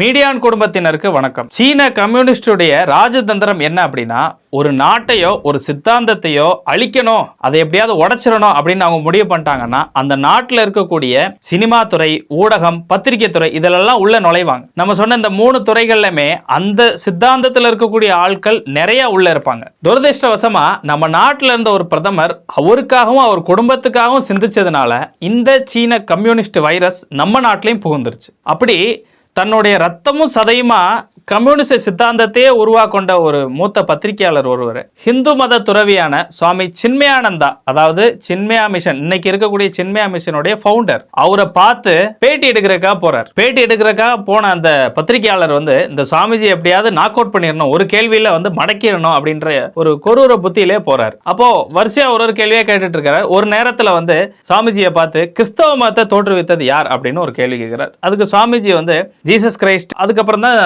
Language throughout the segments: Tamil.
மீடியான் குடும்பத்தினருக்கு வணக்கம். சீன கம்யூனிஸ்டுடைய ராஜதந்திரம் என்ன அப்படின்னா ஒரு நாட்டையோ ஒரு சித்தாந்தத்தையோ அழிக்கணும் அதை எப்படியாவது உடைச்சிடணும் அப்படின்னு அவங்க முடிவு பண்ணிட்டாங்கன்னா அந்த நாட்டில் இருக்கக்கூடிய சினிமா துறை ஊடகம் பத்திரிகை துறை இதிலெல்லாம் உள்ள நுழைவாங்க. நம்ம சொன்ன இந்த மூணு துறைகள்லையுமே அந்த சித்தாந்தத்தில் இருக்கக்கூடிய ஆட்கள் நிறைய உள்ள இருப்பாங்க. துரதிருஷ்டவசமா நம்ம நாட்டில் இருந்த ஒரு பிரதமர் அவருக்காகவும் அவர் குடும்பத்துக்காகவும் சிந்திச்சதுனால இந்த சீன கம்யூனிஸ்ட் வைரஸ் நம்ம நாட்டிலையும் புகுந்துருச்சு. அப்படி தன்னுடைய ரத்தமும் சதையுமா கம்யூனிச சித்தாந்தத்தையே உருவாக்கொண்ட ஒரு மூத்த பத்திரிகையாளர் ஒருவர். ஹிந்து மத துறவியான சுவாமி சின்மயானந்தா அதாவது சின்மயா மிஷன் இன்னைக்கு இருக்கக்கூடிய சின்மயா மிஷனுடைய ஃபவுண்டர் அவரை பார்த்து பேட்டி எடுக்கிறக்கா போறார். பேட்டி எடுக்கிறக்கா போன அந்த பத்திரிகையாளர் வந்து இந்த சுவாமிஜி எப்படியாவது நாக் அவுட் பண்ணிடணும் ஒரு கேள்வியில வந்து மடக்கிடணும் அப்படின்ற ஒரு கொரூர புத்தியிலே போறார். அப்போ வரிசையா ஒரு ஒரு கேள்வியா கேட்டுட்டு இருக்கிறார் ஒரு நேரத்துல வந்து சுவாமிஜியை பார்த்து கிறிஸ்தவ மதத்தை தோற்றுவித்தது யார் அப்படின்னு ஒரு கேள்வி கேட்கிறார். அதுக்கு சுவாமிஜி வந்து ஜீசஸ் கிரைஸ்ட் அதுக்கப்புறம் தான்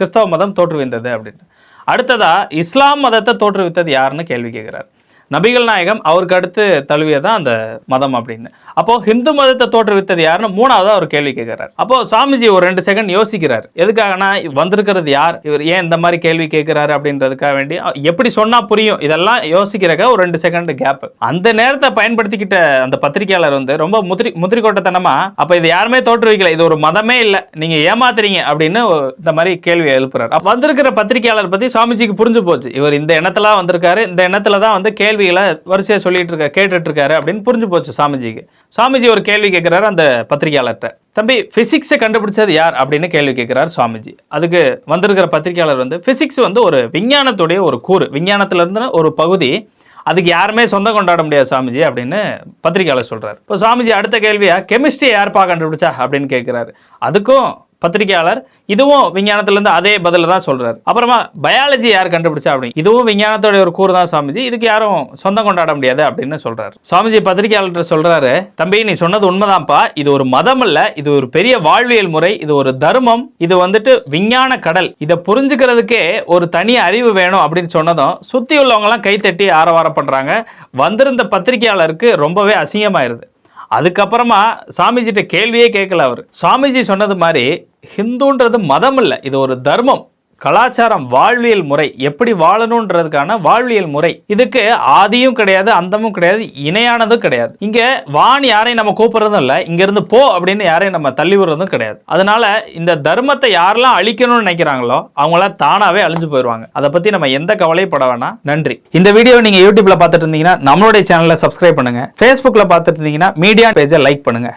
கிறிஸ்தவ மதம் தோற்றுவித்தது அப்படின்னு. அடுத்ததா இஸ்லாம் மதத்தை தோற்றுவித்தது யாருன்னு கேள்வி கேட்கிறார். நபிகள் நாயகம் அவருக்கு அடுத்து தழுவியதான் அந்த மதம் அப்படின்னு. அப்போ ஹிந்து மதத்தை தோற்றுவித்தது யாருன்னு மூணாவதாக ஒரு கேள்வி கேட்கிறார். அப்போ சாமிஜி ஒரு ரெண்டு செகண்ட் யோசிக்கிறார். எதுக்காகனா வந்திருக்கிறது யார்? இவர் ஏன் இந்த மாதிரி கேள்வி கேட்கிறாரு அப்படின்றதுக்காக வேண்டி எப்படி சொன்னா புரியும்? இதெல்லாம் யோசிக்கிறக்க ஒரு ரெண்டு செகண்ட் கேப் அந்த நேரத்தை பயன்படுத்திக்கிட்ட அந்த பத்திரிகையாளர் வந்து ரொம்ப முதிரி முதிரிக்கோட்டத்தனமா அப்ப இது யாருமே தோற்றுவிக்கல இது ஒரு மதமே இல்லை நீங்க ஏமாத்துறீங்க அப்படின்னு இந்த மாதிரி கேள்வி எழுப்புறாரு. வந்திருக்கிற பத்திரிகையாளர் பத்தி சுவாமிஜிக்கு புரிஞ்சு போச்சு. இவர் இந்த எண்ணத்துல வந்திருக்காரு இந்த எண்ணத்துல தான் வந்து கேள்வி கேள்விகளை வரிசையாக சொல்லிட்டு இருக்க கேட்டுட்ருக்காரு அப்படின்னு புரிஞ்சு போச்சு சாமிஜிக்கு. சாமிஜி ஒரு கேள்வி கேட்குறாரு அந்த பத்திரிகையாளர்கிட்ட. தம்பி ஃபிசிக்ஸை கண்டுபிடிச்சது யார் அப்படின்னு கேள்வி கேட்குறாரு சுவாமிஜி அதுக்கு வந்திருக்கிற பத்திரிகையாளர் வந்து ஃபிசிக்ஸ் வந்து ஒரு விஞ்ஞானத்துடைய ஒரு கூறு. விஞ்ஞானத்துலேருந்து ஒரு பகுதி. அதுக்கு யாருமே சொந்தம் கொண்டாட முடியாது சுவாமிஜி அப்படின்னு பத்திரிகையாளர் சொல்கிறார் இப்போ சுவாமிஜி அடுத்த கேள்வியா கெமிஸ்ட்ரி யார்ப்பா கண்டுபிடிச்சா அப்படின்னு கேட்குறாரு அதுக்கும் பத்திரிகையாளர் இதுவும் விஞ்ஞானத்திலேருந்து அதே பதில தான் சொல்றாரு. அப்புறமா பயாலஜி யார் கண்டுபிடிச்சா அப்படின்னு. இதுவும் விஞ்ஞானத்தோட ஒரு கூறு தான் சுவாமிஜி. இதுக்கு யாரும் சொந்தம் கொண்டாட முடியாது அப்படின்னு சொல்றாரு. சுவாமிஜி பத்திரிகையாளர் சொல்றாரு தம்பி நீ சொன்னது உண்மைதான்ப்பா. இது ஒரு மதம் இல்ல இது ஒரு பெரிய வாழ்வியல் முறை. இது ஒரு தர்மம். இது வந்துட்டு விஞ்ஞான கடல். இதை புரிஞ்சுக்கிறதுக்கே ஒரு தனி அறிவு வேணும் அப்படின்னு சொன்னதும் சுத்தி உள்ளவங்கலாம் கைத்தட்டி ஆரவாரம் பண்றாங்க. வந்திருந்த பத்திரிகையாளருக்கு ரொம்பவே அசிங்கமாயிருது. அதுக்கப்புறமா சாமிஜிட்ட கேள்வியே கேட்கல அவர். சாமிஜி சொன்னது மாதிரி ஹிந்துன்றது மதம் இல்லை இது ஒரு தர்மம். கலாச்சாரம் வாழ்வியல் முறை எப்படி வாழணுன்றதுக்கான வாழ்வியல் முறை. இதுக்கு ஆதியும் கிடையாது அந்தமும் கிடையாது இணையானதும் கிடையாது. இங்க வான் யாரையும் நம்ம கூப்பிடுறதும் இல்லை இங்க இருந்து போ அப்படின்னு யாரையும் நம்ம தள்ளி விடுறதும் கிடையாது. அதனால இந்த தர்மத்தை யாரெல்லாம் அழிக்கணும்னு நினைக்கிறாங்களோ அவங்களாம் தானாவே அழிஞ்சு போயிடுவாங்க. அதை பத்தி நம்ம எந்த கவலையும் பட வேணாம். நன்றி. இந்த வீடியோ நீங்க யூடியூப்ல பார்த்துட்டு இருந்தீங்கன்னா நம்மளுடைய சேனலை சப்ஸ்கிரைப் பண்ணுங்க. ஃபேஸ்புக்ல பார்த்துட்டு இருந்தீங்கன்னா மீடியா பேஜை லைக் பண்ணுங்க.